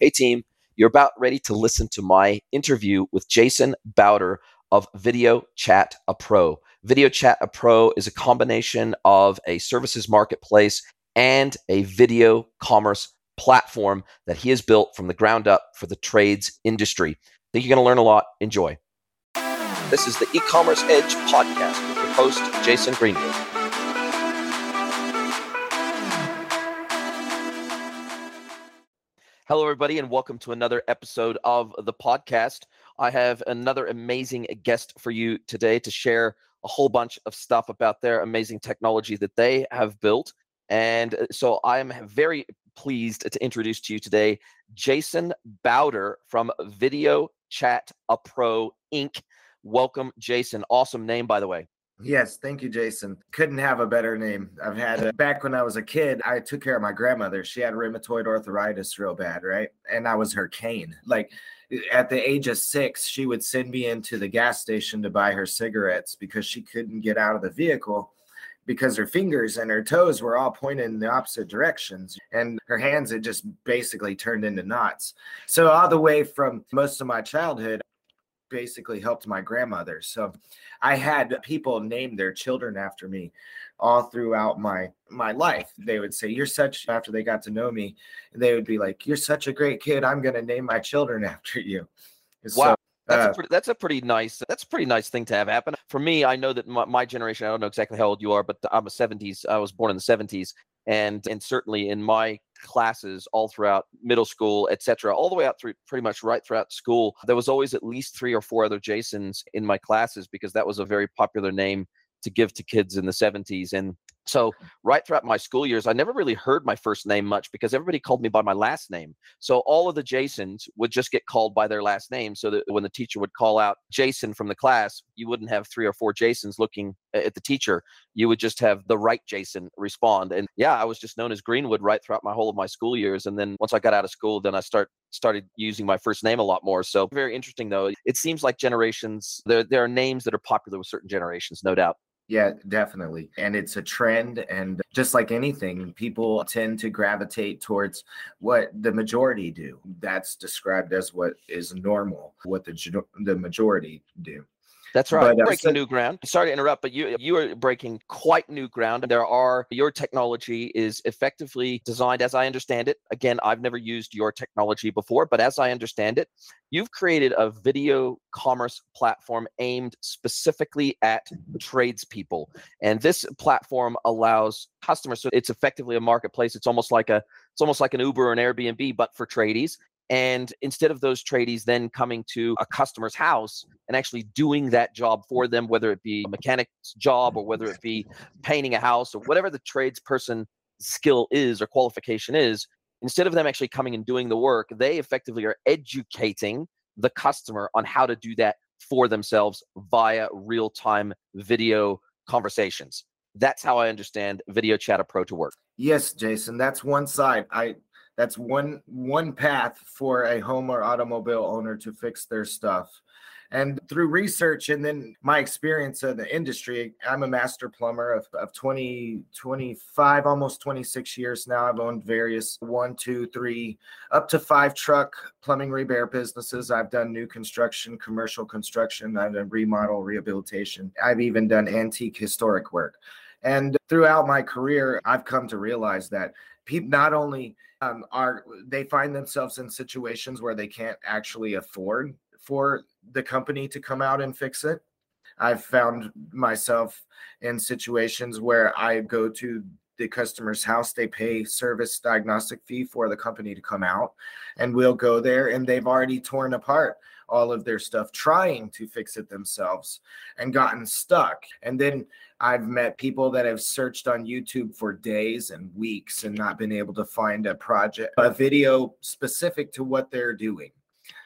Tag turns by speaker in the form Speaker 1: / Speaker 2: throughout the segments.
Speaker 1: Hey, team, you're about ready to listen to my interview with Jason Bauder of Video Chat a Pro. Video Chat a Pro is a combination of a services marketplace and a video commerce platform that he has built from the ground up for the trades industry. I think you're going to learn a lot. Enjoy. This is the e commerce edge podcast with your host, Jason Greenwood. Hello, everybody, and welcome to another episode of the podcast. I have another amazing guest for you today to share a whole bunch of stuff about their amazing technology that they have built. And uh, so I am very pleased to introduce to you today Jason Bauder from Video Chat a Pro Inc. Welcome, Jason. Awesome name, by the way.
Speaker 2: Yes, thank you, Jason. Couldn't have a better name. I've had it back when I was a kid. I took care of my grandmother. She had rheumatoid arthritis real bad, right? And I was her cane. Like at the age of six, she would send me into the gas station to buy her cigarettes because she couldn't get out of the vehicle because her fingers and her toes were all pointed in the opposite directions and her hands had just basically turned into knots. So all the way from most of my childhood, basically helped my grandmother. So I had people name their children after me all throughout my my life. They would say, "You're such." After they got to know me, they would be like, "You're such a great kid. I'm going to name my children after you."
Speaker 1: Wow. So, that's, uh, a pretty, that's a pretty nice that's a pretty nice thing to have happen for me i know that my, my, generation i don't know exactly how old you are but i'm a 70s i was born in the 70s and and certainly in my classes all throughout middle school, etc., all the way out through pretty much right throughout school. There was always at least three or four other Jasons in my classes because that was a very popular name to give to kids in the 70s. And so, right throughout my school years, I never really heard my first name much because everybody called me by my last name. So, all of the Jasons would just get called by their last name so that when the teacher would call out Jason from the class, you wouldn't have three or four Jasons looking at the teacher. You would just have the right Jason respond. And yeah, I was just known as Greenwood right throughout my whole of my school years. And then once I got out of school, then I start started using my first name a lot more. So very interesting though. It seems like generations there there are names that are popular with certain generations, no doubt.
Speaker 2: Yeah, definitely. And it's a trend. And just like anything, people tend to gravitate towards what the majority do. That's described as what is normal, what the, the majority do.
Speaker 1: That's right. But, uh, breaking so, new ground. Sorry to interrupt, but you you are breaking quite new ground. There are your technology is effectively designed, as I understand it. Again, I've never used your technology before, but as I understand it, you've created a video commerce platform aimed specifically at tradespeople, and this platform allows customers. So it's effectively a marketplace. It's almost like a it's almost like an Uber or an Airbnb, but for tradies. And instead of those tradies then coming to a customer's house and actually doing that job for them, whether it be a mechanic's job or whether it be painting a house or whatever the tradesperson skill is or qualification is, instead of them actually coming and doing the work, they effectively are educating the customer on how to do that for themselves via real time video conversations. That's how I understand Video Chat a Pro to work.
Speaker 2: Yes, Jason, that's one side. I that's one one path for a home or automobile owner to fix their stuff. And through research and then my experience in the industry, I'm a master plumber of, of 20, 25, almost 26 years now. I've owned various one, two, three, up to five truck plumbing repair businesses. I've done new construction, commercial construction, I've done remodel, rehabilitation. I've even done antique historic work. And throughout my career, I've come to realize that people not only um, are they find themselves in situations where they can't actually afford for the company to come out and fix it. I've found myself in situations where I go to the customer's house, they pay service diagnostic fee for the company to come out, and we'll go there and they've already torn apart all of their stuff trying to fix it themselves and gotten stuck. And then I've met people that have searched on YouTube for days and weeks and not been able to find a project, a video specific to what they're doing.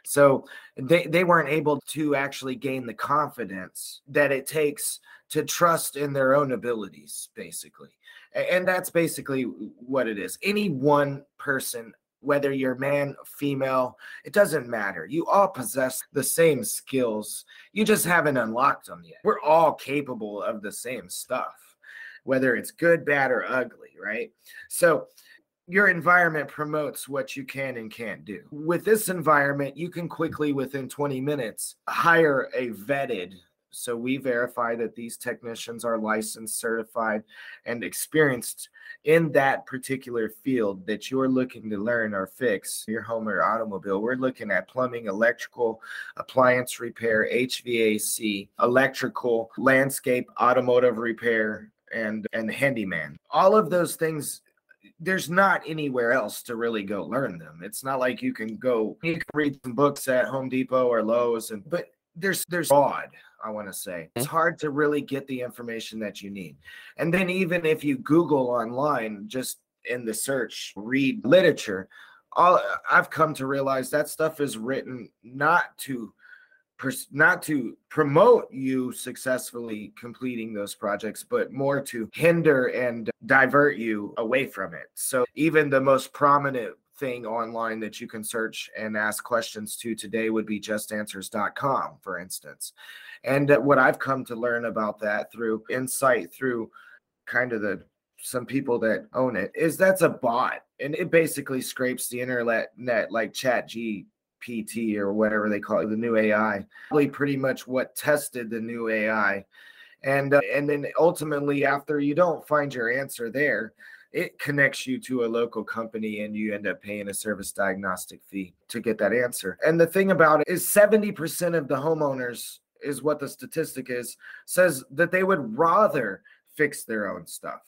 Speaker 2: So they, they weren't able to actually gain the confidence that it takes to trust in their own abilities, basically. And that's basically what it is. Any one person whether you're man, female, it doesn't matter. You all possess the same skills. You just haven't unlocked them yet. We're all capable of the same stuff, whether it's good, bad, or ugly, right? So your environment promotes what you can and can't do. With this environment, you can quickly, within 20 minutes, hire a vetted. So we verify that these technicians are licensed, certified, and experienced in that particular field that you're looking to learn or fix your home or automobile. We're looking at plumbing, electrical, appliance repair, HVAC, electrical, landscape, automotive repair, and and handyman. All of those things there's not anywhere else to really go learn them. It's not like you can go you can read some books at Home Depot or Lowe's and but there's there's odd i want to say. It's mm-hmm. hard to really get the information that you need. And then even if you google online just in the search read literature all i've come to realize that stuff is written not to not to promote you successfully completing those projects but more to hinder and divert you away from it. So even the most prominent thing online that you can search and ask questions to today would be justanswers.com, for instance. And what I've come to learn about that through insight, through kind of the some people that own it, is that's a bot. And it basically scrapes the internet net like ChatGPT or whatever they call it, the new AI. Really pretty much what tested the new AI. And uh, and then ultimately after you don't find your answer there, it connects you to a local company and you end up paying a service diagnostic fee to get that answer. And the thing about it is 70% of the homeowners is what the statistic is says that they would rather fix their own stuff.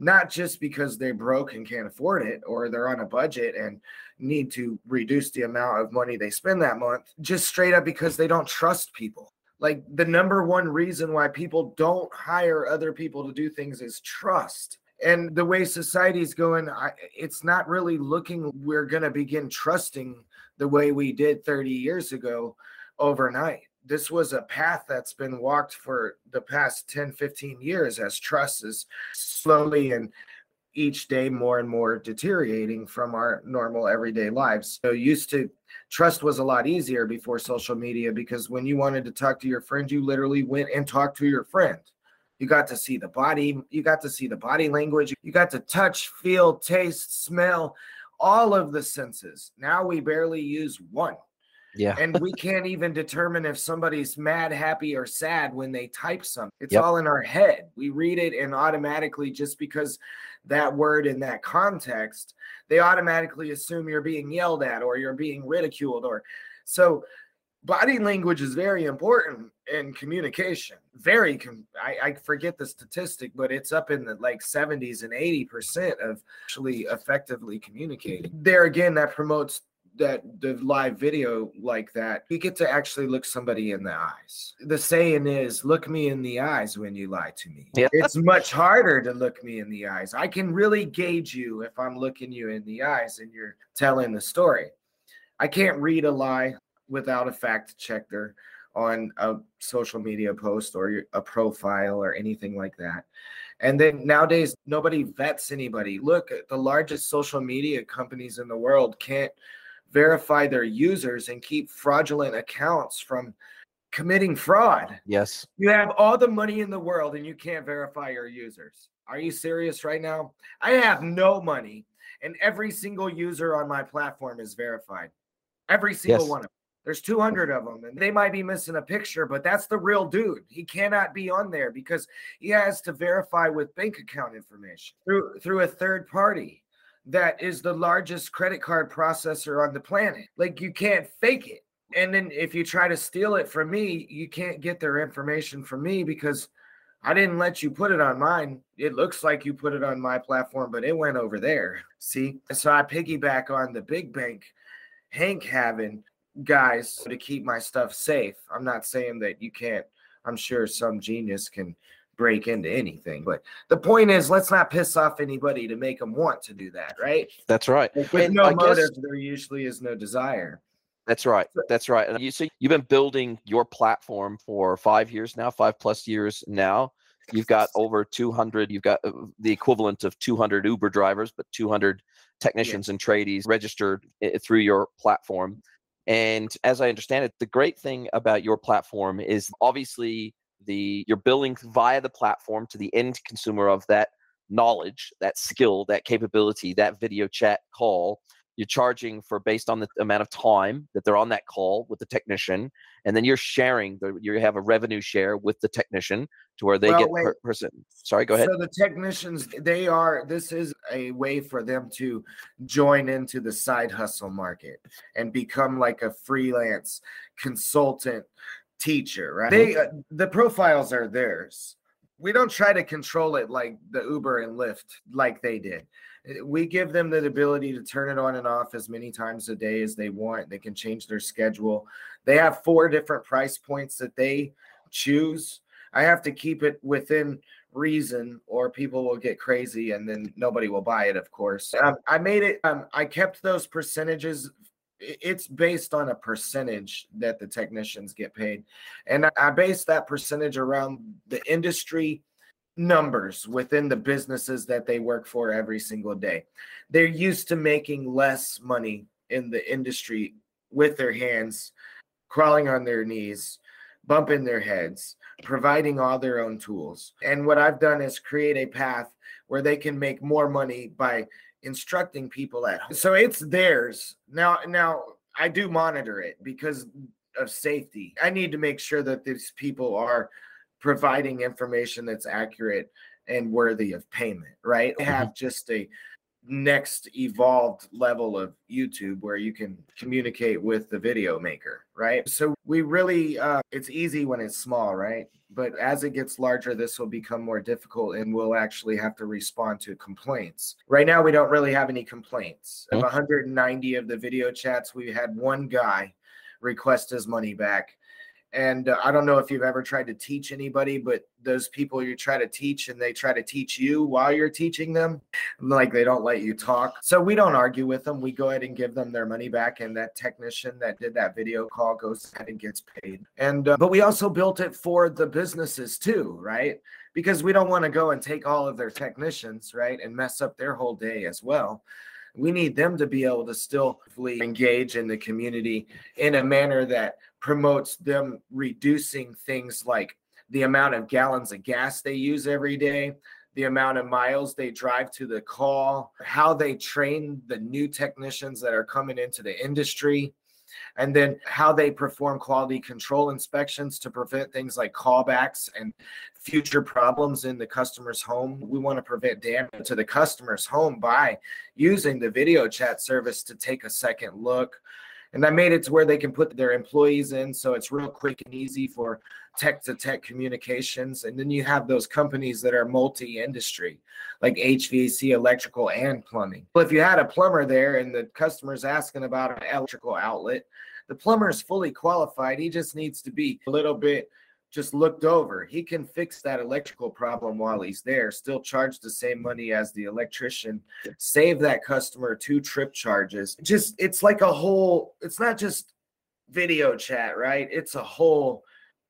Speaker 2: Not just because they're broke and can't afford it or they're on a budget and need to reduce the amount of money they spend that month, just straight up because they don't trust people like the number one reason why people don't hire other people to do things is trust and the way society's going I, it's not really looking we're going to begin trusting the way we did 30 years ago overnight. This was a path that's been walked for the past 10 15 years as trust is slowly and each day more and more deteriorating from our normal everyday lives. So used to trust was a lot easier before social media because when you wanted to talk to your friend you literally went and talked to your friend you got to see the body, you got to see the body language, you got to touch, feel, taste, smell, all of the senses. Now we barely use one.
Speaker 1: Yeah.
Speaker 2: and we can't even determine if somebody's mad, happy, or sad when they type something. It's yep. all in our head. We read it and automatically, just because that word in that context, they automatically assume you're being yelled at or you're being ridiculed or so body language is very important in communication. Very, com- I, I, forget the statistic, but it's up in the like 70s and 80% of actually effectively communicating. There again, that promotes that the live video like that, you get to actually look somebody in the eyes. The saying is, look me in the eyes when you lie to me. Yeah. It's much harder to look me in the eyes. I can really gauge you if I'm looking you in the eyes and you're telling the story. I can't read a lie without a fact checker on a social media post or a profile or anything like that. And then nowadays, nobody vets anybody. Look, the largest social media companies in the world can't verify their users and keep fraudulent accounts from committing fraud.
Speaker 1: Yes.
Speaker 2: You have all the money in the world and you can't verify your users. Are you serious right now? I have no money and every single user on my platform is verified. Every single yes. one of them. There's 200 of them, and they might be missing a picture, but that's the real dude. He cannot be on there because he has to verify with bank account information through through a third party that is the largest credit card processor on the planet. Like you can't fake it. And then if you try to steal it from me, you can't get their information from me because I didn't let you put it on mine. It looks like you put it on my platform, but it went over there. See? So I piggyback on the big bank Hank having guys to keep my stuff safe. I'm not saying that you can't, I'm sure some genius can break into anything. But the point is, let's not piss off anybody to make them want to do that, right?
Speaker 1: That's right.
Speaker 2: Like with and no I motive, guess, there usually is no desire.
Speaker 1: That's right. That's right. And you see, you've been building your platform for five years now, five plus years now. You've got over 200. You've got uh, the equivalent of 200 Uber drivers, but 200 technicians yeah. and tradies registered eh, through your platform. And as I understand it, the great thing about your platform is obviously the you're billing via the platform to the end consumer of that knowledge, that skill, that capability, that video chat call. You're charging for based on the amount of time that they're on that call with the technician, and then you're sharing. The, you have a revenue share with the technician to where they well, get per person. Sorry, go ahead.
Speaker 2: So the technicians, they are. This is a way for them to join into the side hustle market and become like a freelance consultant teacher. Right? They uh, the profiles are theirs we don't try to control it like the Uber and Lyft like they did. Eh, we give them the ability to turn it on and off as many times a day as they want. They can change their schedule. They have four different price points that they choose. I have to keep it within reason or people will get crazy and then nobody will buy it of course um, i made it um, i kept those percentages it's based on a percentage that the technicians get paid. And I base that percentage around the industry numbers within the businesses that they work for every single day. They're used to making less money in the industry with their hands, crawling on their knees, bumping their heads, providing all their own tools. And what I've done is create a path where they can make more money by instructing people at home. So it's theirs. Now now I do monitor it because of safety. I need to make sure that these people are providing information that's accurate and worthy of payment, right? They have mm-hmm. just a next evolved level of YouTube where you can communicate with the video maker, right? So we really uh it's easy when it's small, right? but as it gets larger, this will become more difficult and we'll actually have to respond to complaints. Right now, we don't really have any complaints. Of 190 of the video chats, we had one guy request his money back. And uh, I don't know if you've ever tried to teach anybody, but those people you try to teach and they try to teach you while you're teaching them, like they don't let you talk. So we don't argue with them. We go ahead and give them their money back. And that technician that did that video call goes ahead and gets paid. And, uh, but we also built it for the businesses too, right? Because we don't want to go and take all of their technicians, right? And mess up their whole day as well we need them to be able to still engage in the community in a manner that promotes them reducing things like the amount of gallons of gas they use every day, the amount of miles they drive to the call, how they train the new technicians that are coming into the industry, and then how they perform quality control inspections to prevent things like callbacks and future problems in the customer's home. We want to prevent damage to the customer's home by using the video chat service to take a second look and I made it to where they can put their employees in, so it's real quick and easy for tech to tech communications. And then you have those companies that are multi industry, like HVAC, electrical, and plumbing. Well, if you had a plumber there and the customer's asking about an electrical outlet, the plumber is fully qualified. He just needs to be a little bit just looked over. He can fix that electrical problem while he's there, still charge the same money as the electrician, save that customer two trip charges. Just it's like a whole, it's not just video chat, right? It's a whole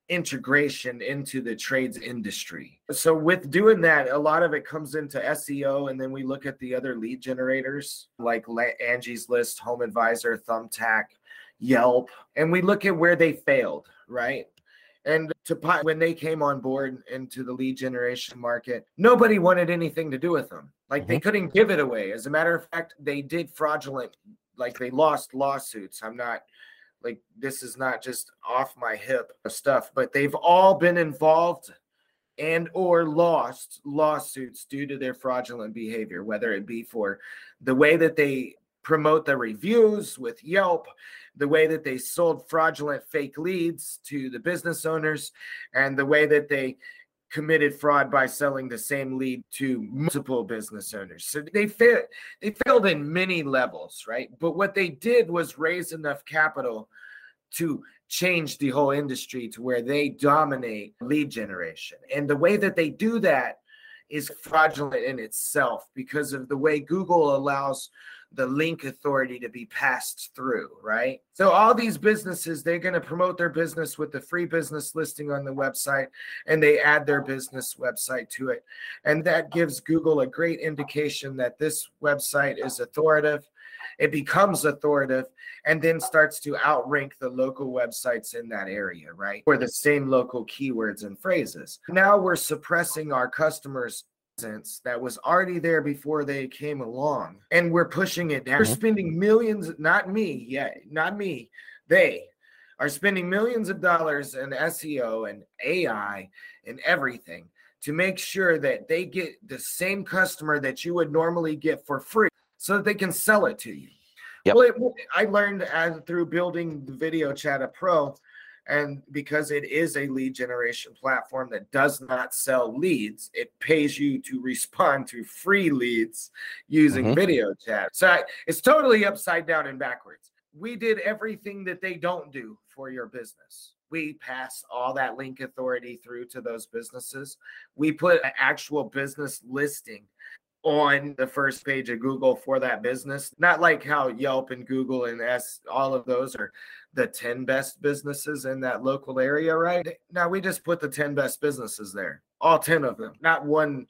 Speaker 2: integration into the trades industry. So with doing that, a lot of it comes into SEO and then we look at the other lead generators like Angie's List, Home Advisor, Thumbtack, Yelp, and we look at where they failed, right? And to when they came on board into the lead generation market, nobody wanted anything to do with them. Like mm-hmm. they couldn't give it away. As a matter of fact, they did fraudulent, like they lost lawsuits. I'm not like this is not just off my hip stuff, but they've all been involved and or lost lawsuits due to their fraudulent behavior, whether it be for the way that they promote the reviews with Yelp, the way that they sold fraudulent fake leads to the business owners, and the way that they committed fraud by selling the same lead to multiple business owners. So they failed they failed in many levels, right? But what they did was raise enough capital to change the whole industry to where they dominate lead generation. And the way that they do that is fraudulent in itself because of the way Google allows the link authority to be passed through, right? So all these businesses, they're going to promote their business with the free business listing on the website and they add their business website to it. And that gives Google a great indication that this website is authoritative. It becomes authoritative and then starts to outrank the local websites in that area, right? For the same local keywords and phrases. Now we're suppressing our customers' presence that was already there before they came along and we're pushing it down. Mm-hmm. We're spending millions, not me, yeah, not me. They are spending millions of dollars in SEO and AI and everything to make sure that they get the same customer that you would normally get for free so that they can sell it to you. Yep. Well, it, I learned as through building the Video Chat a Pro and because it is a lead generation platform that does not sell leads, it pays you to respond to free leads using mm-hmm. video chat. So it's totally upside down and backwards. We did everything that they don't do for your business. We pass all that link authority through to those businesses. We put an actual business listing on the first page of Google for that business. Not like how Yelp and Google and S all of those are the 10 best businesses in that local area, right? Now we just put the 10 best businesses there. All 10 of them. Not one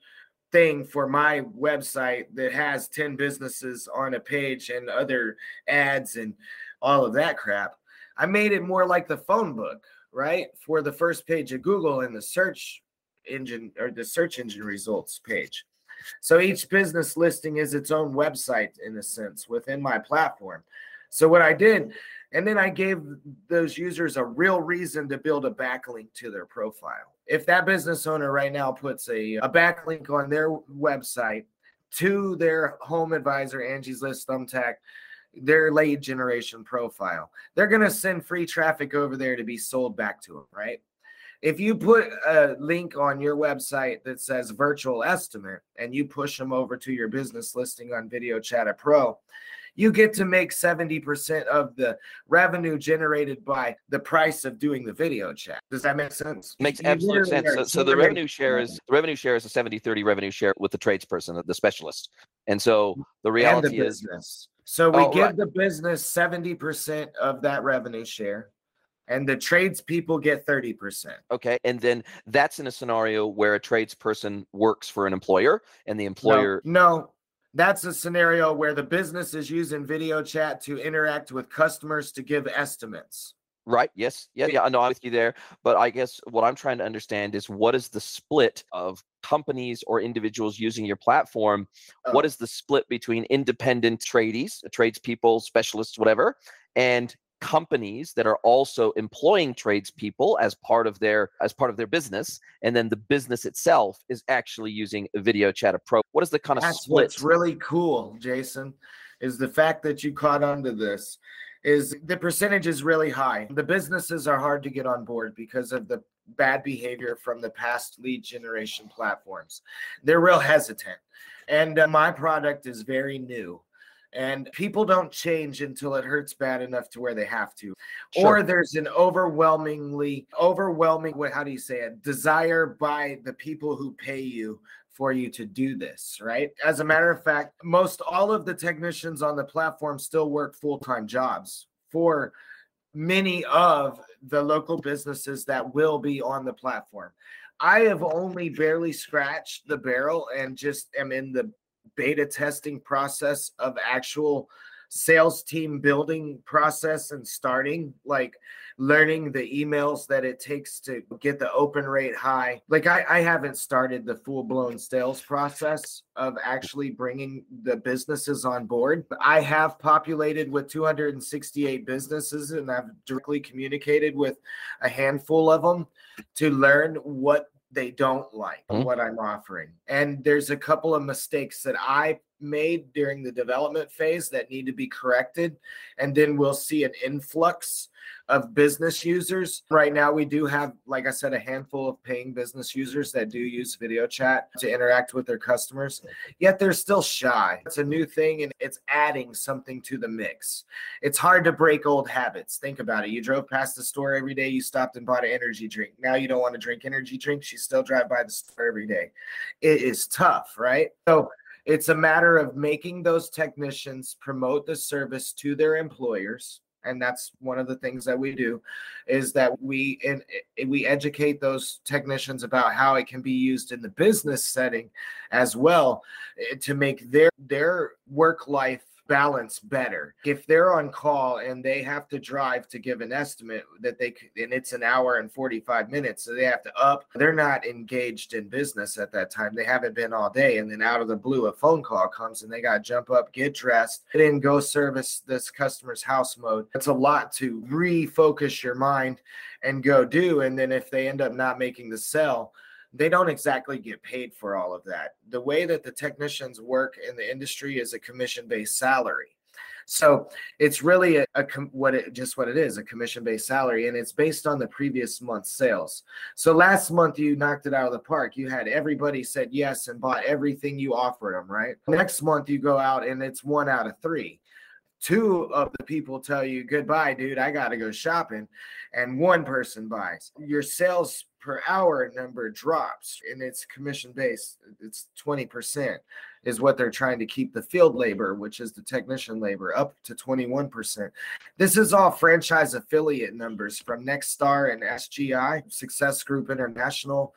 Speaker 2: thing for my website that has 10 businesses on a page and other ads and all of that crap. I made it more like the phone book, right? For the first page of Google and the search engine or the search engine results page. So each business listing is its own website in a sense within my platform. So what I did, and then I gave those users a real reason to build a backlink to their profile. If that business owner right now puts a, a backlink on their website to their home advisor, Angie's List Thumbtack, their lead generation profile, they're going to send free traffic over there to be sold back to them, right? If you put a link on your website that says virtual estimate and you push them over to your business listing on Video Chat a Pro, you get to make 70% of the revenue generated by the price of doing the video chat. Does that make sense?
Speaker 1: Makes absolute sense. So, so, the revenue share is the revenue share is a 70-30 revenue share with the tradesperson, the specialist. And so the reality the is
Speaker 2: so we oh, give right. the business 70% of that revenue share and the tradespeople get 30%.
Speaker 1: Okay. And then that's in a scenario where a tradesperson works for an employer and the employer.
Speaker 2: No, no, that's a scenario where the business is using video chat to interact with customers to give estimates.
Speaker 1: Right. Yes. Yeah. Yeah. I know I'm with you there. But I guess what I'm trying to understand is what is the split of companies or individuals using your platform? Oh. What is the split between independent tradies, tradespeople, specialists, whatever, and companies that are also employing tradespeople as part of their as part of their business and then the business itself is actually using a video chat pro what is the kind of
Speaker 2: That's
Speaker 1: split?
Speaker 2: what's really cool jason is the fact that you caught onto this is the percentage is really high. The businesses are hard to get on board because of the bad behavior from the past lead generation platforms. They're real hesitant and uh, my product is very new and people don't change until it hurts bad enough to where they have to. Sure. or there's an overwhelmingly overwhelming what how do you say it? Desire by the people who pay you for you to do this right? As a matter of fact most all of the technicians on the platform still work full-time jobs for many of the local businesses that will be on the platform. I have only barely scratched the barrel and just am in the beta testing process of actual sales team building process and starting like learning the emails that it takes to get the open rate high. Like i, I haven't started the full-blown sales process of actually bringing the businesses on board. I have populated with 268 businesses and i've directly communicated with a handful of them to learn what they don't like mm-hmm. what I'm offering. And there's a couple of mistakes that I made during the development phase that need to be corrected. And then we'll see an influx of business users. Right now, we do have, like I said, a handful of paying business users that do use video chat to interact with their customers, yet they're still shy. It's a new thing and it's adding something to the mix. It's hard to break old habits. Think about it. You drove past the store every day, you stopped and bought an energy drink. Now you don't want to drink energy drinks, you still drive by the store every day. It is tough, right? So, it's a matter of making those technicians promote the service to their employers and that's one of the things that we do is that we in, we educate those technicians about how it can be used in the business setting as well eh, to make their their work life balance better. If they're on call and they have to drive to give an estimate that they and it's an hour and 45 minutes, so they have to up, they're not engaged in business at that time. They haven't been all day. And then out of the blue, a phone call comes and they got to jump up, get dressed, and then go service this customer's house mode. It's a lot to refocus your mind and go do. And then if they end up not making the sell, they don't exactly get paid for all of that. The way that the technicians work in the industry is a commission based salary. So it's really a, a what it just what it is a commission based salary, and it's based on the previous month's sales. So last month you knocked it out of the park. You had everybody said yes and bought everything you offered them. Right. Next month you go out and it's one out of three. Two of the people tell you goodbye, dude. I got to go shopping, and one person buys. Your sales per hour number drops and it's commission based it's 20% is what they're trying to keep the field labor which is the technician labor up to 21% this is all franchise affiliate numbers from nexstar and sgi success group international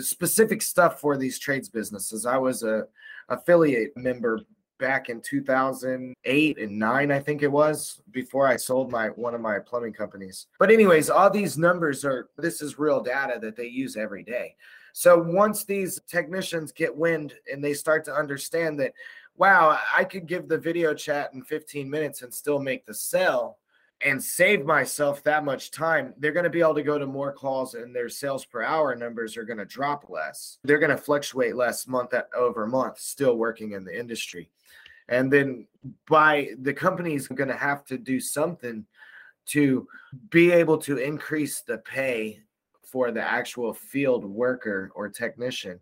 Speaker 2: specific stuff for these trades businesses i was a affiliate member back in 2008 and 9 I think it was before I sold my one of my plumbing companies. But anyways, all these numbers are this is real data that they use every day. So once these technicians get wind and they start to understand that wow, I could give the video chat in 15 minutes and still make the sale and save myself that much time, they're going to be able to go to more calls and their sales per hour numbers are going to drop less. They're going to fluctuate less month over month, still working in the industry. And then by the company's going to have to do something to be able to increase the pay for the actual field worker or technician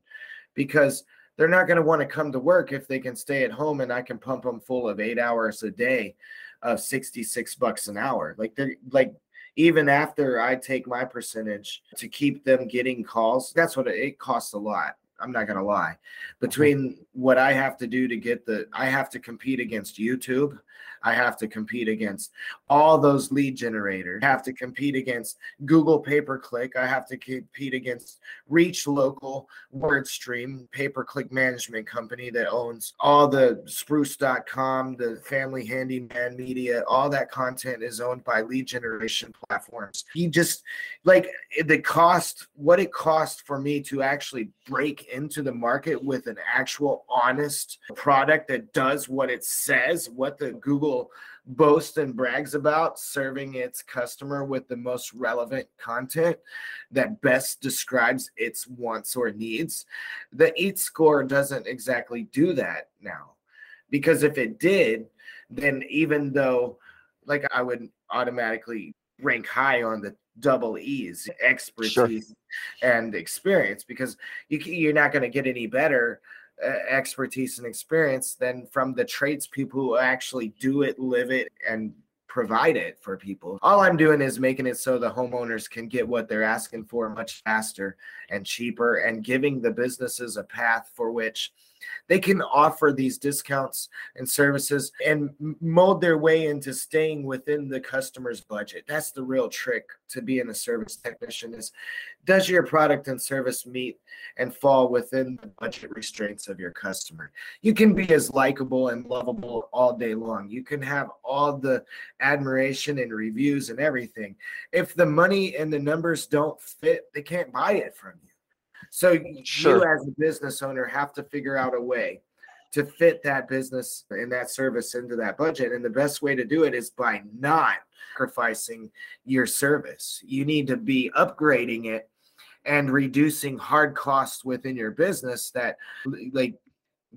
Speaker 2: because they're not going to want to come to work if they can stay at home and I can pump them full of eight hours a day of 66 bucks an hour. Like they're like, even after I take my percentage to keep them getting calls, that's what it, it costs a lot. I'm not gonna lie. Between what I have to do to get the, I have to compete against YouTube. I have to compete against all those lead generators. I have to compete against Google pay per click. I have to compete against Reach Local, WordStream, pay per click management company that owns all the spruce.com, the family handyman media, all that content is owned by lead generation platforms. He just like the cost, what it cost for me to actually break into the market with an actual honest product that does what it says, what the Google boasts and brags about, serving its customer with the most relevant content that best describes its wants or needs. The EAT score doesn't exactly do that now. Because if it did, then even though like I would automatically rank high on the double E's, expertise sure. and experience, because you, you're not going to get any better expertise and experience than from the traits people who actually do it, live it, and provide it for people. All I'm doing is making it so the homeowners can get what they're asking for much faster and cheaper and giving the businesses a path for which they can offer these discounts and services and mold their way into staying within the customer's budget. That's the real trick to being a service technician is does your product and service meet and fall within the budget restraints of your customer? You can be as likable and lovable all day long. You can have all the admiration and reviews and everything. If the money and the numbers don't fit, they can't buy it from you. So sure. you as a business owner have to figure out a way to fit that business and that service into that budget. And the best way to do it is by not sacrificing your service. You need to be upgrading it and reducing hard costs within your business that like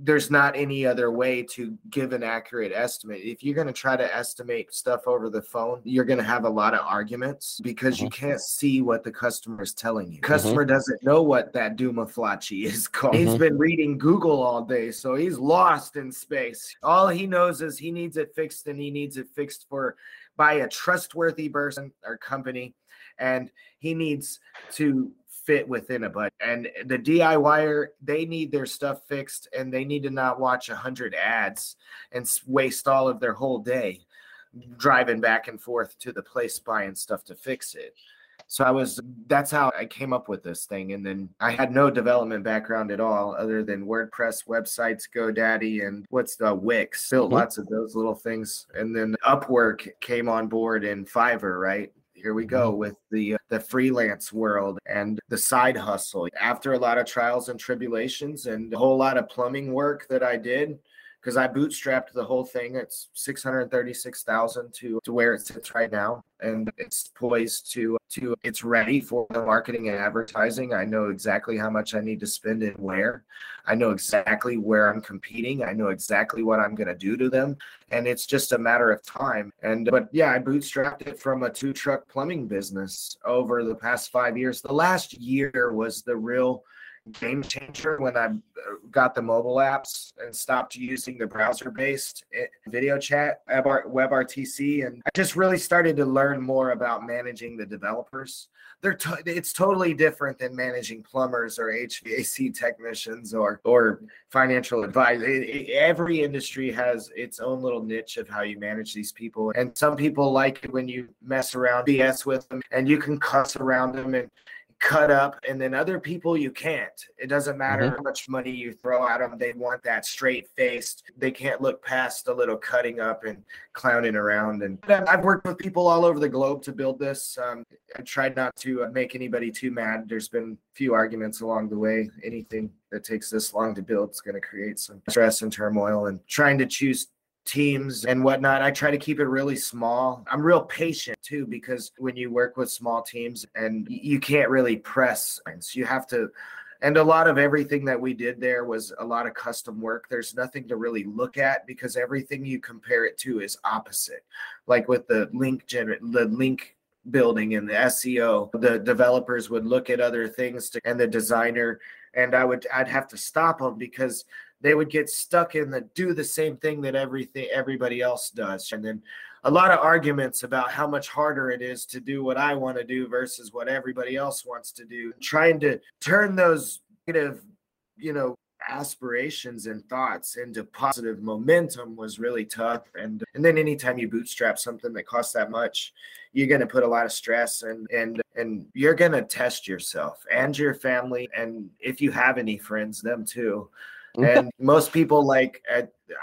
Speaker 2: there's not any other way to give an accurate estimate. If you're going to try to estimate stuff over the phone, you're going to have a lot of arguments because mm-hmm. you can't see what the customer is telling you. Mm-hmm. Customer doesn't know what that Duma Flachi is called. Mm-hmm. He's been reading Google all day, so he's lost in space. All he knows is he needs it fixed and he needs it fixed for by a trustworthy person or company and he needs to fit within a budget. And the DIYer, they need their stuff fixed and they need to not watch a hundred ads and waste all of their whole day driving back and forth to the place buying stuff to fix it. So I was that's how I came up with this thing. And then I had no development background at all other than WordPress websites, GoDaddy, and what's the Wix. Built mm-hmm. lots of those little things. And then Upwork came on board in Fiverr, right? Here we go mm-hmm. with the uh, the freelance world and the side hustle after a lot of trials and tribulations and a whole lot of plumbing work that i did because I bootstrapped the whole thing. It's 636,000 to to where it sits right now, and it's poised to to it's ready for the marketing and advertising. I know exactly how much I need to spend and where. I know exactly where I'm competing. I know exactly what I'm going to do to them, and it's just a matter of time. And but yeah, I bootstrapped it from a two truck plumbing business over the past five years. The last year was the real game changer when I uh, got the mobile apps and stopped using the browser based eh, video chat WebRTC. And I just really started to learn more about managing the developers. They're t- it's totally different than managing plumbers or HVAC technicians or or financial advice. every industry has its own little niche of how you manage these people. And some people like it when you mess around BS with them and you can cuss around them and cut up and then other people you can't. It doesn't matter mm-hmm. how much money you throw at them they want that straight faced they can't look past a little cutting up and clowning around. And i've worked with people all over the globe to build this. Um, i tried not to uh, make anybody too mad. There's been a few arguments along the way. Anything that takes this long to build is going to create some stress and turmoil. And trying to choose teams and whatnot. I try to keep it really small. I'm real patient too because when you work with small teams and you can't really press, so you have to. And a lot of everything that we did there was a lot of custom work. There's nothing to really look at because everything you compare it to is opposite. Like with the link gener- the link building and the SEO, the developers would look at other things to, and the designer and I would I'd have to stop them because they would get stuck in the do the same thing that everything everybody else does. And then a lot of arguments about how much harder it is to do what I want to do versus what everybody else wants to do trying to turn those negative you know aspirations and thoughts into positive momentum was really tough. And and then anytime you bootstrap something that costs that much you're going to put a lot of stress and and and you're going to test yourself and your family and if you have any friends them too and most people like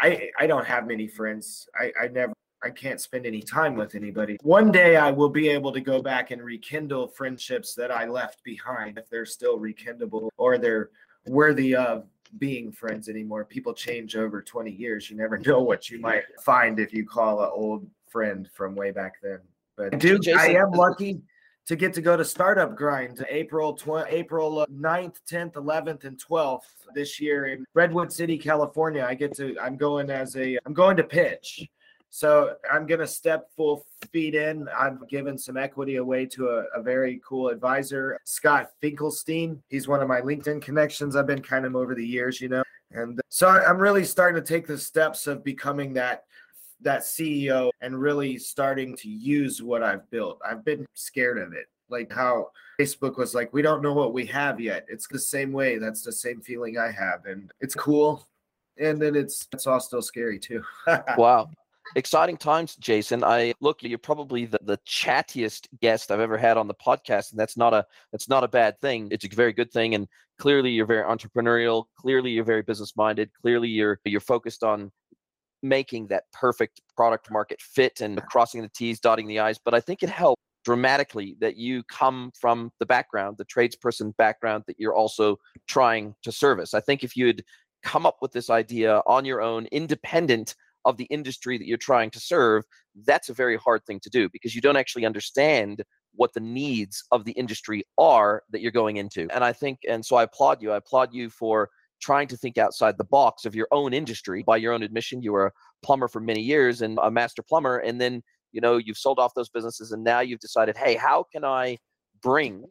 Speaker 2: I I don't have many friends. I I never I can't spend any time with anybody. One day I will be able to go back and rekindle friendships that I left behind if they're still rekindleable or they're worthy of being friends anymore. People change over 20 years. You never know what you might find if you call an old friend from way back then. But dude, I am lucky to get to go to Startup Grind April tw- April 9th, 10th, 11th, and 12th this year in Redwood City, California. I get to I'm going as a I'm going to pitch. So I'm going to step full feet in. I've given some equity away to a, a, very cool advisor, Scott Finkelstein. He's one of my LinkedIn connections. I've been kind of over the years, you know. And so I'm really starting to take the steps of becoming that that CEO and really starting to use what I've built. I've been scared of it. Like how Facebook was like, we don't know what we have yet. It's the same way. That's the same feeling I have. And it's cool. And then it's it's all still scary too.
Speaker 1: wow. Exciting times, Jason. I look, you're probably the, the chattiest guest I've ever had on the podcast, and that's not a that's not a bad thing. It's a very good thing. And clearly you're very entrepreneurial. Clearly you're very business minded. Clearly you're you're focused on making that perfect product market fit and crossing the T's, dotting the I's. But I think it helped dramatically that you come from the background, the tradesperson background that you're also trying to service. I think if you had come up with this idea on your own, independent of the industry that you're trying to serve, that's a very hard thing to do because you don't actually understand what the needs of the industry are that you're going into. And I think, and so I applaud you. I applaud you for trying to think outside the box of your own industry. By your own admission, you were a plumber for many years and a master plumber, and then you know you've sold off those businesses, and now you've decided, hey, how can I bring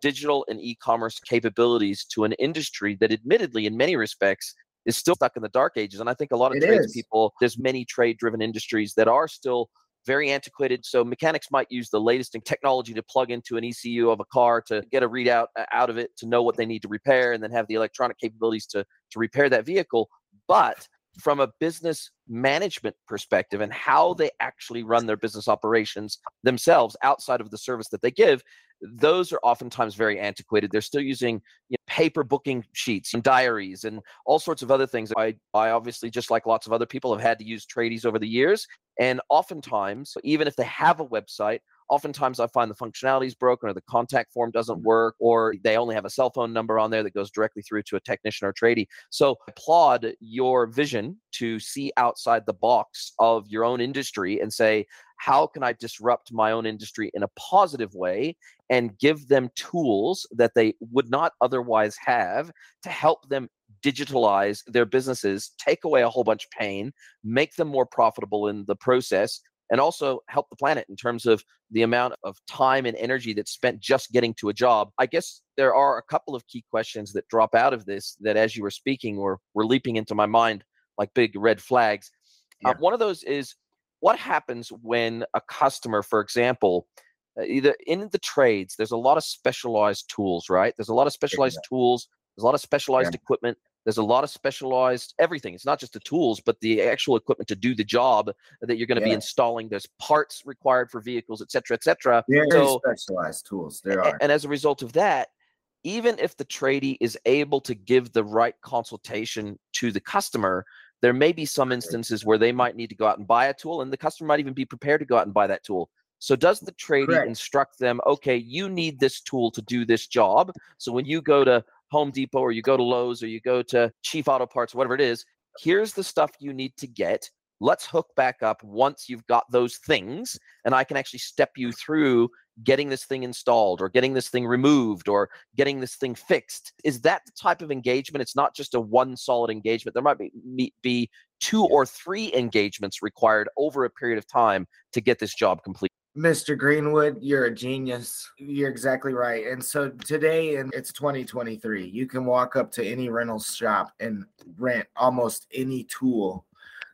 Speaker 1: digital and e-commerce capabilities to an industry that, admittedly, in many respects, is still stuck in the dark ages. And I think a lot of trades people, there's many trade-driven industries that are still very antiquated. So mechanics might use the latest in technology to plug into an ECU of a car to get a readout uh, out of it to know what they need to repair and then have the electronic capabilities to, to repair that vehicle. But from a business management perspective and how they actually run their business operations themselves outside of the service that they give, those are oftentimes very antiquated. They're still using you know, paper booking sheets and diaries and all sorts of other things. I, I obviously, just like lots of other people, have had to use tradies over the years. And oftentimes, even if they have a website, oftentimes I find the functionality is broken or the contact form doesn't mm-hmm. work or they only have a cell phone number on there that goes directly through to a technician or tradie. So applaud your vision to see outside the box of your own industry and say, how can I disrupt my own industry in a positive way and give them tools that they would not otherwise have to help them digitalize their businesses, take away a whole bunch of pain, make them more profitable in the process, and also help the planet in terms of the amount of time and energy that's spent just getting to a job. I guess there are a couple of key questions that drop out of this that, as you were speaking, were, were leaping into my mind like big red flags. Uh, yeah. Uh, one of those is what happens when a customer, for example, uh, either in the trades, there's a lot of specialized tools, right? There's a lot of specialized yeah. tools, there's a lot of specialized yeah. equipment there's a lot of specialized everything. It's not just the tools, but the actual equipment to do the job that you're going to yeah. be installing. There's parts required for vehicles, et cetera, et cetera.
Speaker 2: Very so, specialized tools. There are.
Speaker 1: And as a result of that, even if the tradie is able to give the right consultation to the customer, there may be some instances where they might need to go out and buy a tool, and the customer might even be prepared to go out and buy that tool. So does the tradie Correct. instruct them, okay, you need this tool to do this job. So when you go to Home Depot or you go to Lowe's or you go to Chief Auto Parts, whatever it is, here's the stuff you need to get. Let's hook back up once you've got those things, and I can actually step you through getting this thing installed or getting this thing removed or getting this thing fixed. Is that the type of engagement? It's not just a one solid engagement. There might be, be two or three engagements required over a period of time to get this job complete.
Speaker 2: Mr. Greenwood, you're a genius. You're exactly right. And so today, and it's 2023, you can walk up to any rental shop and rent almost any tool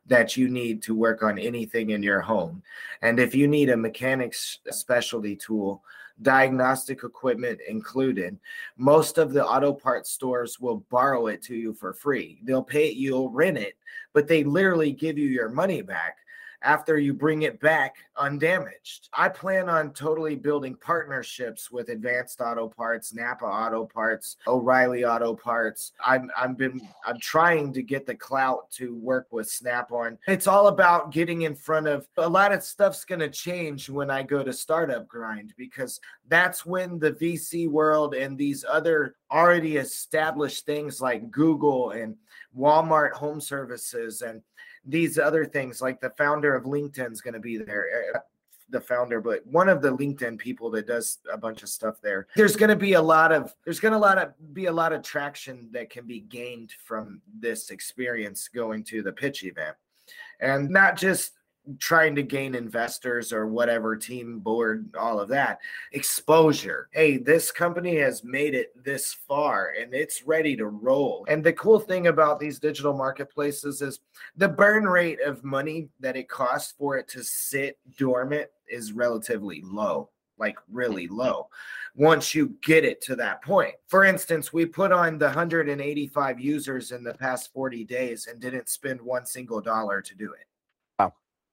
Speaker 2: that you need to work on anything in your home. And if you need a mechanic's specialty tool, diagnostic equipment included, most of the auto parts stores will borrow it to you for free. They'll pay it, you'll rent it, but they literally give you your money back after you bring it back undamaged. I plan on totally building partnerships with Advanced Auto Parts, Napa Auto Parts, O'Reilly Auto Parts. I'm I'm been I'm trying to get the clout to work with Snap-on. It's all about getting in front of a lot of stuff's going to change when I go to startup grind because that's when the VC world and these other already established things like Google and Walmart home services and these other things like the founder of linkedin is going to be there eh, the founder but one of the linkedin people that does a bunch of stuff there. There's going to be a lot of there's going to a lot of be a lot of traction that can be gained from this experience going to the pitch event. And not just trying to gain investors or whatever team board all of that exposure hey this company has made it this far and it's ready to roll and the cool thing about these digital marketplaces is the burn rate of money that it costs for it to sit dormant is relatively low like really low once you get it to that point. For instance, we put on the 185 users in the past 40 days and didn't spend one single dollar to do it.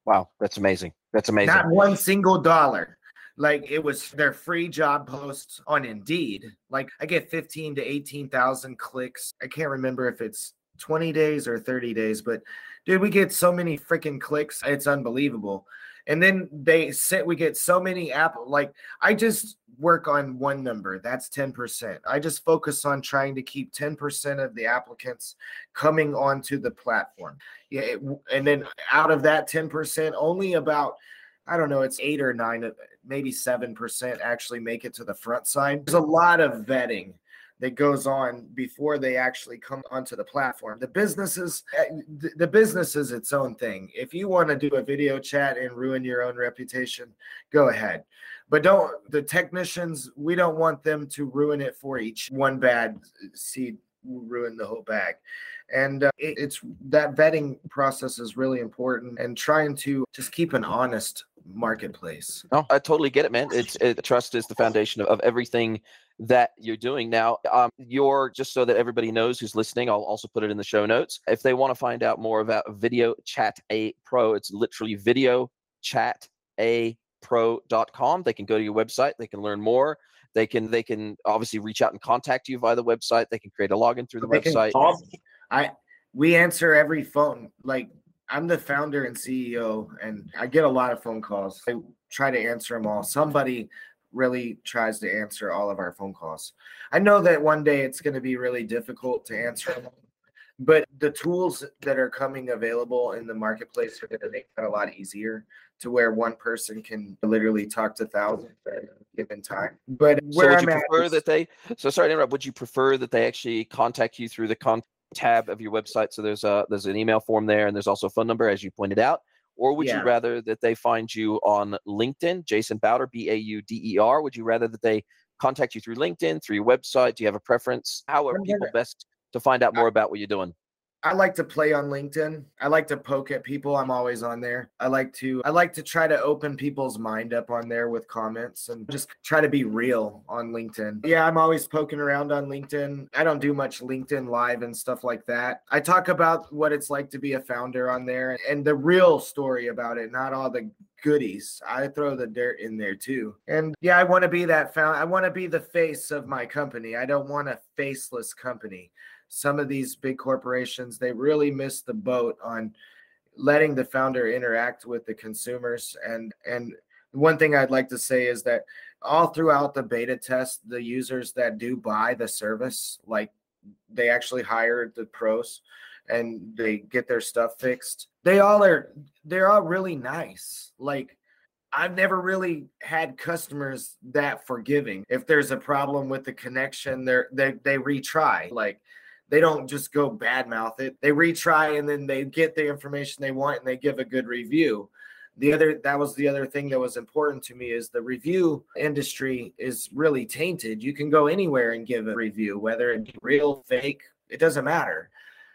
Speaker 1: Wow, that's amazing. That's amazing.
Speaker 2: Not one single dollar. Like it was their free job posts on Indeed. Like I get 15 to 18,000 clicks. I can't remember if it's 20 days or 30 days, but dude, we get so many freaking clicks. It's unbelievable. And then they sit, we get so many app like I just work on one number. That's 10%. I just focus on trying to keep 10% of the applicants coming onto the platform. Yeah. It, and then out of that 10%, only about I don't know, it's eight or nine, uh, maybe 7% actually make it to the front side. There's a lot of vetting that goes on before they actually come onto the platform. The businesses, eh, the business is its own thing. If you want to do a video chat and ruin your own reputation, go ahead. But don't the technicians, we don't want them to ruin it for each one bad seed ruin the whole bag. And uh, it, it's that vetting process is really important and trying to just keep an honest marketplace.
Speaker 1: No, I totally get it, man. It's it, trust is the foundation of, of everything that you're doing now. Um, you're just so that everybody knows who's listening. I'll also put it in the show notes. If they want to find out more about Video Chat A Pro, it's literally Video Chat A Pro.com. They can go to your website. They can learn more. They can they can obviously reach out and contact you via the website. They can create a login through the they website.
Speaker 2: I we answer every phone. Like I'm the founder and CEO, and I get a lot of phone calls. I try to answer them all. Somebody really tries to answer all of our phone calls. I know that one day it's going to be really difficult to answer them, but the tools that are coming available in the marketplace are going to make that a lot easier to where one person can literally talk to thousands at a given time. But where
Speaker 1: so would
Speaker 2: I'm
Speaker 1: you prefer that they? So sorry to interrupt. Would you prefer that they actually contact you through the contact tab of your website? So there's a there's an email form there, and there's also a phone number, as you pointed out. Or would yeah. you rather that they find you on LinkedIn, Jason Bauder, B A U D E R? Would you rather that they contact you through LinkedIn, through your website? Do you have a preference? How are people best to find out more about what you're doing?
Speaker 2: I like to play on LinkedIn. I like to poke at people. I'm always on there. I like to I like to try to open people's mind up on there with comments and just try to be real on LinkedIn. Yeah, I'm always poking around on LinkedIn. I don't do much LinkedIn live and stuff like that. I talk about what it's like to be a founder on there and the real story about it, not all the goodies. I throw the dirt in there too. And yeah, I want to be that found. I want to be the face of my company. I don't want a faceless company some of these big corporations they really miss the boat on letting the founder interact with the consumers and and one thing i'd like to say is that all throughout the beta test the users that do buy the service like they actually hire the pros and they get their stuff fixed they all are they're all really nice like I've never really had customers that forgiving. If there's a problem with the connection, they're they they retry. Like they don't just go badmouth it. They retry and then they get the information they want and they give a good review. The other that was the other thing that was important to me is the review industry is really tainted. You can go anywhere and give a review, whether it be real, fake, it doesn't matter.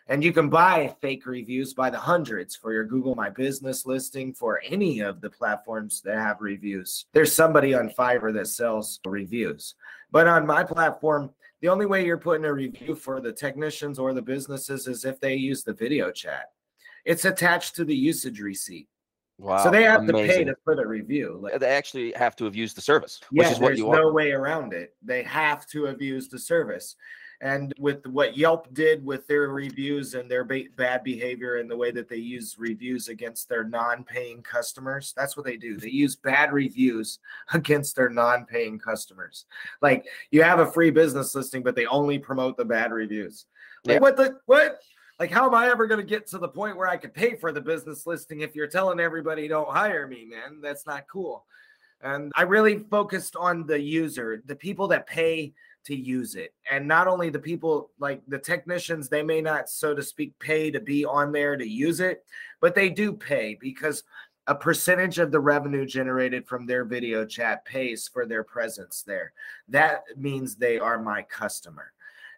Speaker 2: And you can buy fake reviews by the hundreds for your Google My Business listing, for any of the platforms that have reviews. There's somebody on Fiverr that sells reviews. But on my platform, the only way you're putting a review for the technicians or the businesses is if they use the video chat. It's attached to the usage receipt. Wow. So they have amazing. to pay to put a review.
Speaker 1: Like, they actually have to have used the service,
Speaker 2: yeah,
Speaker 1: which is what
Speaker 2: you
Speaker 1: no
Speaker 2: way around it. They have to have used the service. And with what Yelp did with their reviews and their ba- bad behavior and the way that they use reviews against their non paying customers, that's what they do. They use bad reviews against their non paying customers. Like you have a free business listing, but they only promote the bad reviews. Like, yeah. what the, what? Like, how am I ever going to get to the point where I could pay for the business listing if you're telling everybody don't hire me, man? That's not cool. And I really focused on the user, the people that pay to use it. And not only the people like the technicians, they may not, so to speak, pay to be on there to use it, but they do pay because a percentage of the revenue generated from their video chat pays for their presence there. That means they are my customer.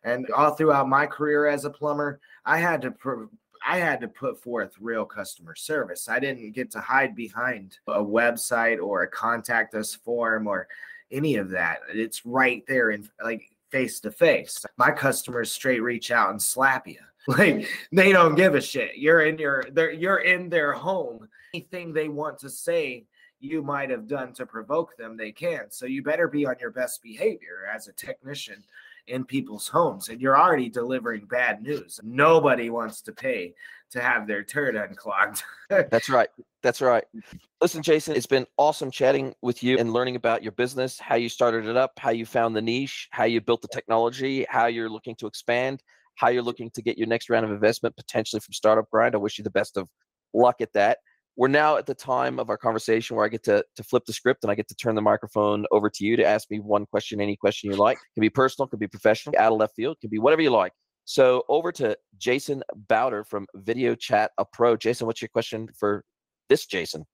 Speaker 2: And all throughout my career as a plumber, I had to I had to put forth real customer service. I didn't get to hide behind a website or a contact us form or any of that. It's right there in like face to face. My customers straight reach out and slap you. Like they don't give a shit. You're in your they're you're in their home. Anything they want to say you might have done to provoke them, they can. So you better be on your best behavior as a technician in people's homes and you're already delivering bad news. Nobody wants to pay to have their turd unclogged.
Speaker 1: That's right. That's right. Listen, Jason, it's been awesome chatting with you and learning about your business, how you started it up, how you found the niche, how you built the technology, how you're looking to expand, how you're looking to get your next round of investment potentially from Startup Grind. I wish you the best of luck at that we're now at the time of our conversation where I get to, to flip the script and I get to turn the microphone over to you to ask me one question, any question you like. It can be personal, can be professional, out of left field, can be whatever you like. So over to Jason Bauder from Video Chat a Pro. Jason, what's your question for this Jason?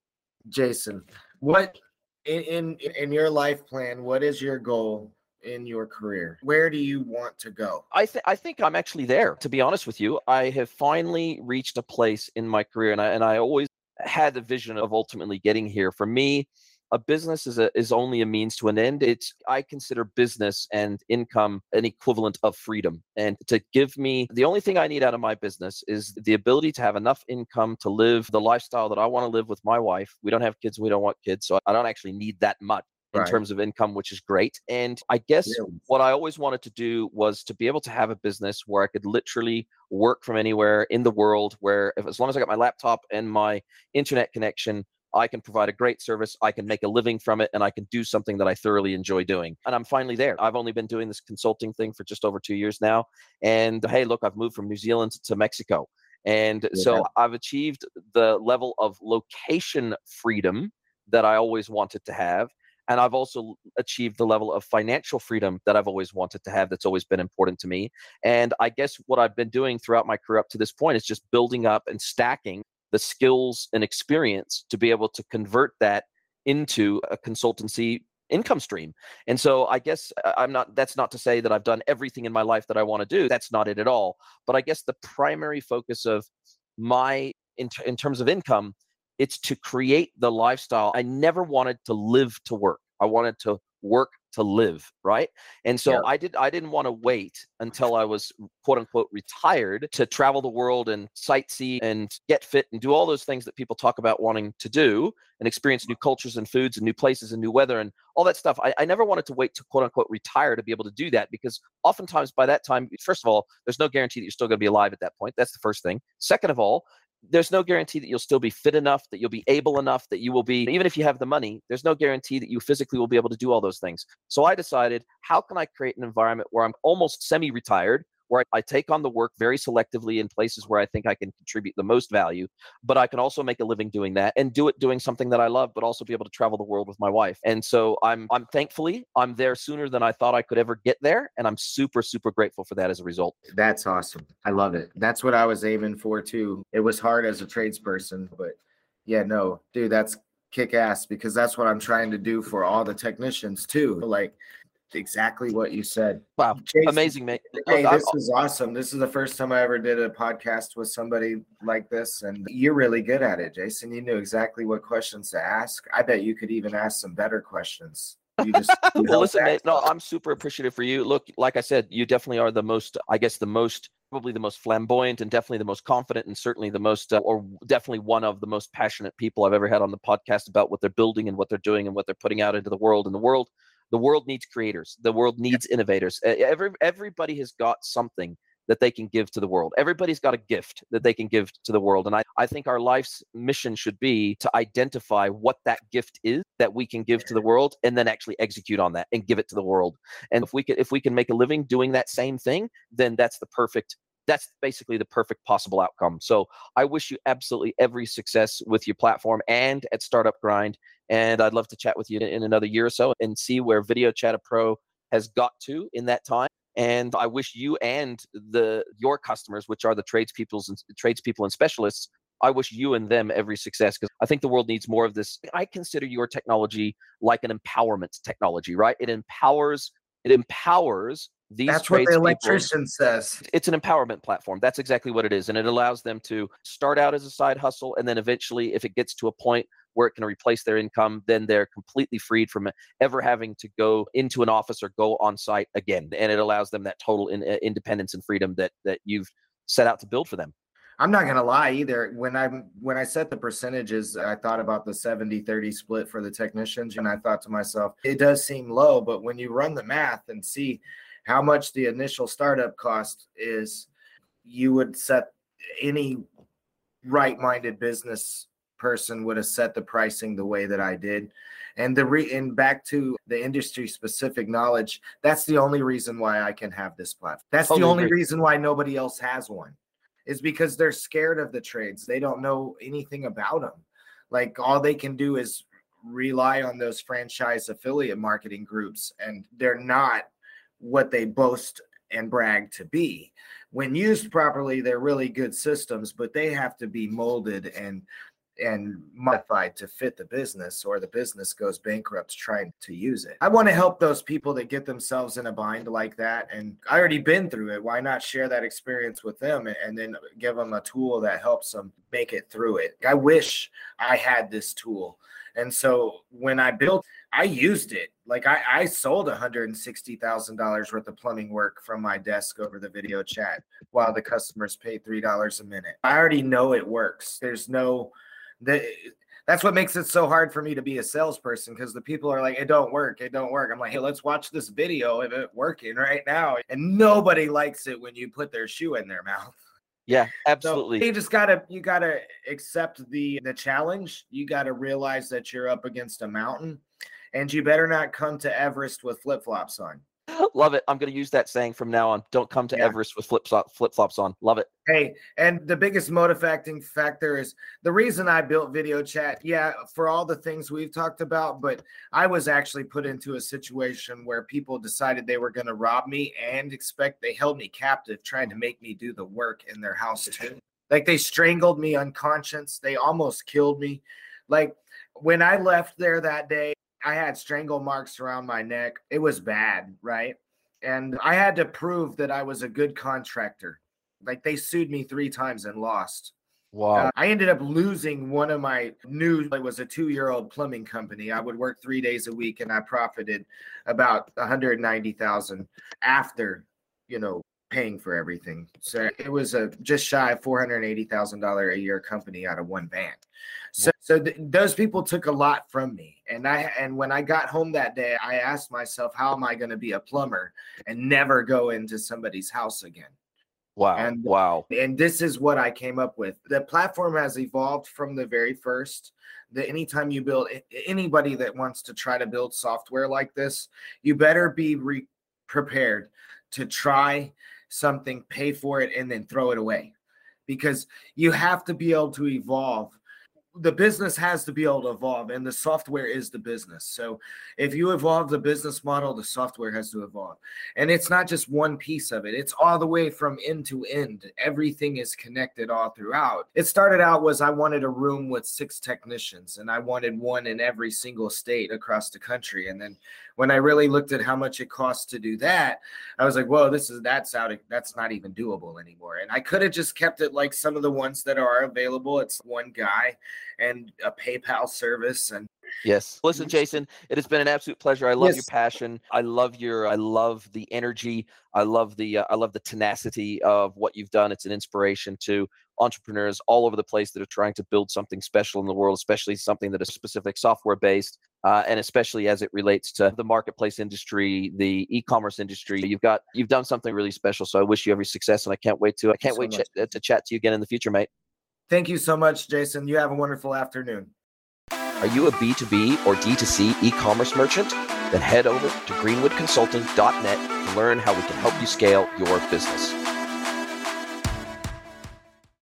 Speaker 2: Jason, what in, in in your life plan, what is your goal in your career? Where do you want to go?
Speaker 1: I think I think I'm actually there. To be honest with you, I have finally reached a place in my career, and I and I always had the vision of ultimately getting here. For me, a business is a, is only a means to an end. It's I consider business and income an equivalent of freedom. And to give me the only thing I need out of my business is the ability to have enough income to live the lifestyle that I want to live with my wife. We don't have kids, we don't want kids, so I don't actually need that much in right. terms of income, which is great. And I guess yeah. what I always wanted to do was to be able to have a business where I could literally work from anywhere in the world, where if, as long as I got my laptop and my internet connection, I can provide a great service, I can make a living from it, and I can do something that I thoroughly enjoy doing. And I'm finally there. I've only been doing this consulting thing for just over two years now. And hey, look, I've moved from New Zealand to Mexico. And yeah. so I've achieved the level of location freedom that I always wanted to have. And I've also achieved the level of financial freedom that I've always wanted to have. That's always been important to me. And I guess what I've been doing throughout my career up to this point is just building up and stacking the skills and experience to be able to convert that into a consultancy income stream. And so I guess uh, I'm not that's not to say that I've done everything in my life that I want to do. That's not it at all. But I guess the primary focus of my in, in terms of income it's to create the lifestyle. I never wanted to live to work. I wanted to work to live right? And so yeah. i did i didn't want to wait until i was quote unquote retired to travel the world and sightsee and get fit and do all those things that people talk about wanting to do and experience new cultures and foods and new places and new weather and all that stuff. I, I never wanted to wait to quote unquote retire to be able to do that because oftentimes by that time first of all there's no guarantee that you're still going to be alive at that point. That's the first thing. Second of all there's no guarantee that you'll still be fit enough, that you'll be able enough, that you will be, even if you have the money, there's no guarantee that you physically will be able to do all those things. So I decided, how can I create an environment where I'm almost semi retired, where I take on the work very selectively in places where I think I can contribute the most value, but I can also make a living doing that and do it doing something that I love, but also be able to travel the world with my wife. And so I'm I'm thankfully I'm there sooner than I thought I could ever get there, and I'm super super grateful for that as a result.
Speaker 2: That's awesome. I love it. That's what I was aiming for too. It was hard as a tradesperson, but yeah, no, dude, that's kick ass because that's what I'm trying to do for all the technicians too. Like exactly what you said.
Speaker 1: Wow, Jason, amazing, mate.
Speaker 2: Hey, this is awesome. This is the first time I ever did a podcast with somebody like this, and you're really good at it, Jason. You knew exactly what questions to ask. I bet you could even ask some better questions. You
Speaker 1: just you well, listen, mate. No, I'm super appreciative for you. Look, like I said, you definitely are the most, I guess, the most probably the most flamboyant and definitely the most confident and certainly the most uh, or definitely one of the most passionate people I've ever had on the podcast about what they're building and what they're doing and what they're putting out into the world and the world the world needs creators. The world needs innovators. Every everybody has got something that they can give to the world. Everybody's got a gift that they can give to the world. And I, I think our life's mission should be to identify what that gift is that we can give to the world and then actually execute on that and give it to the world. And if we can if we can make a living doing that same thing, then that's the perfect that's basically the perfect possible outcome. So I wish you absolutely every success with your platform and at Startup Grind. And I'd love to chat with you in another year or so and see where Video Chat a Pro has got to in that time. And I wish you and the your customers, which are the tradespeople and tradespeople and specialists, I wish you and them every success because I think the world needs more of this. I consider your technology like an empowerment technology, right? It empowers it empowers these
Speaker 2: That's what the electrician people, says.
Speaker 1: It's an empowerment platform. That's exactly what it is. And it allows them to start out as a side hustle. And then eventually, if it gets to a point where it can replace their income, then they're completely freed from ever having to go into an office or go on site again. And it allows them that total in, uh, independence and freedom that that you've set out to build for them.
Speaker 2: I'm not gonna lie either. When I when I set the percentages, I thought about the 70-30 split for the technicians, and I thought to myself, it does seem low, but when you run the math and see how much the initial startup cost is, you would set any right-minded business person would have set the pricing the way that I did. And the re and back to the industry specific knowledge, that's the only reason why I can have this platform. That's totally the only agree. reason why nobody else has one. Is because they're scared of the trades. They don't know anything about them. Like all they can do is rely on those franchise affiliate marketing groups and they're not what they boast and brag to be. When used properly, they're really good systems, but they have to be molded and and modified to fit the business or the business goes bankrupt trying to use it. I want to help those people that get themselves in a bind like that and I already been through it. Why not share that experience with them and then give them a tool that helps them make it through it. I wish I had this tool And so when I built, I used it. Like I, I sold $160,000 worth of plumbing work from my desk over the video chat while the customers paid $3 a minute. I already know it works. There's no, the, that's what makes it so hard for me to be a salesperson because the people are like, it don't work, it don't work. I'm like, hey, let's watch this video of it working right now. And nobody likes it when you put their shoe in their mouth.
Speaker 1: Yeah, absolutely.
Speaker 2: So you just gotta you gotta accept the the challenge. You gotta realize that you're up against a mountain, and you better not come to Everest with flip flops on.
Speaker 1: Love it. I'm going to use that saying from now on. Don't come to yeah. Everest with flip flip flops on. Love it.
Speaker 2: Hey, and the biggest motivating factor is the reason I built video chat. Yeah, for all the things we've talked about, but I was actually put into a situation where people decided they were going to rob me and expect they held me captive, trying to make me do the work in their house too. Like they strangled me unconscious. They almost killed me. Like when I left there that day, I had strangle marks around my neck. It was bad, right? And I had to prove that I was a good contractor. Like they sued me three times and lost.
Speaker 1: Wow. Uh,
Speaker 2: I ended up losing one of my new, it was a two year old plumbing company. I would work three days a week and I profited about 190,000 after, you know, paying for everything. So it was a just shy of $480,000 a year company out of one van. So, so th- those people took a lot from me. And I, and when I got home that day, I asked myself, how am I going to be a plumber and never go into somebody's house again?
Speaker 1: Wow. And wow.
Speaker 2: And this is what I came up with. The platform has evolved from the very first. That anytime you build anybody that wants to try to build software like this, you better be re- prepared to try something, pay for it, and then throw it away. Because you have to be able to evolve. The business has to be able to evolve and the software is the business. So if you evolve the business model the software has to evolve. And it's not just one piece of it. It's all the way from end to end. Everything is connected all throughout. It started out was i wanted a room with six technicians and i wanted one in every single state across the country. And then when i really looked at how much it costs to do that i was like whoa this is that's out of, that's not even doable anymore and i could have just kept it like some of the ones that are available it's one guy and a PayPal service and
Speaker 1: Yes. Listen, Jason, it has been an absolute pleasure. I love yes. your passion. I love your I love the energy. I love the uh, I love the tenacity of what you've done. It's an inspiration to entrepreneurs all over the place that are trying to build something special in the world, especially something that is specific software based. Uh, and especially as it relates to the marketplace industry, the e-commerce industry, you've got you've done something really special. So I wish you every success, and I can't wait to I can't so wait ch- to chat to you again in the future, mate.
Speaker 2: Thank you so much, Jason. You have a wonderful afternoon.
Speaker 1: Are you a B2B or D2C e commerce merchant? Then head over to greenwoodconsulting.net to learn how we can help you scale your business.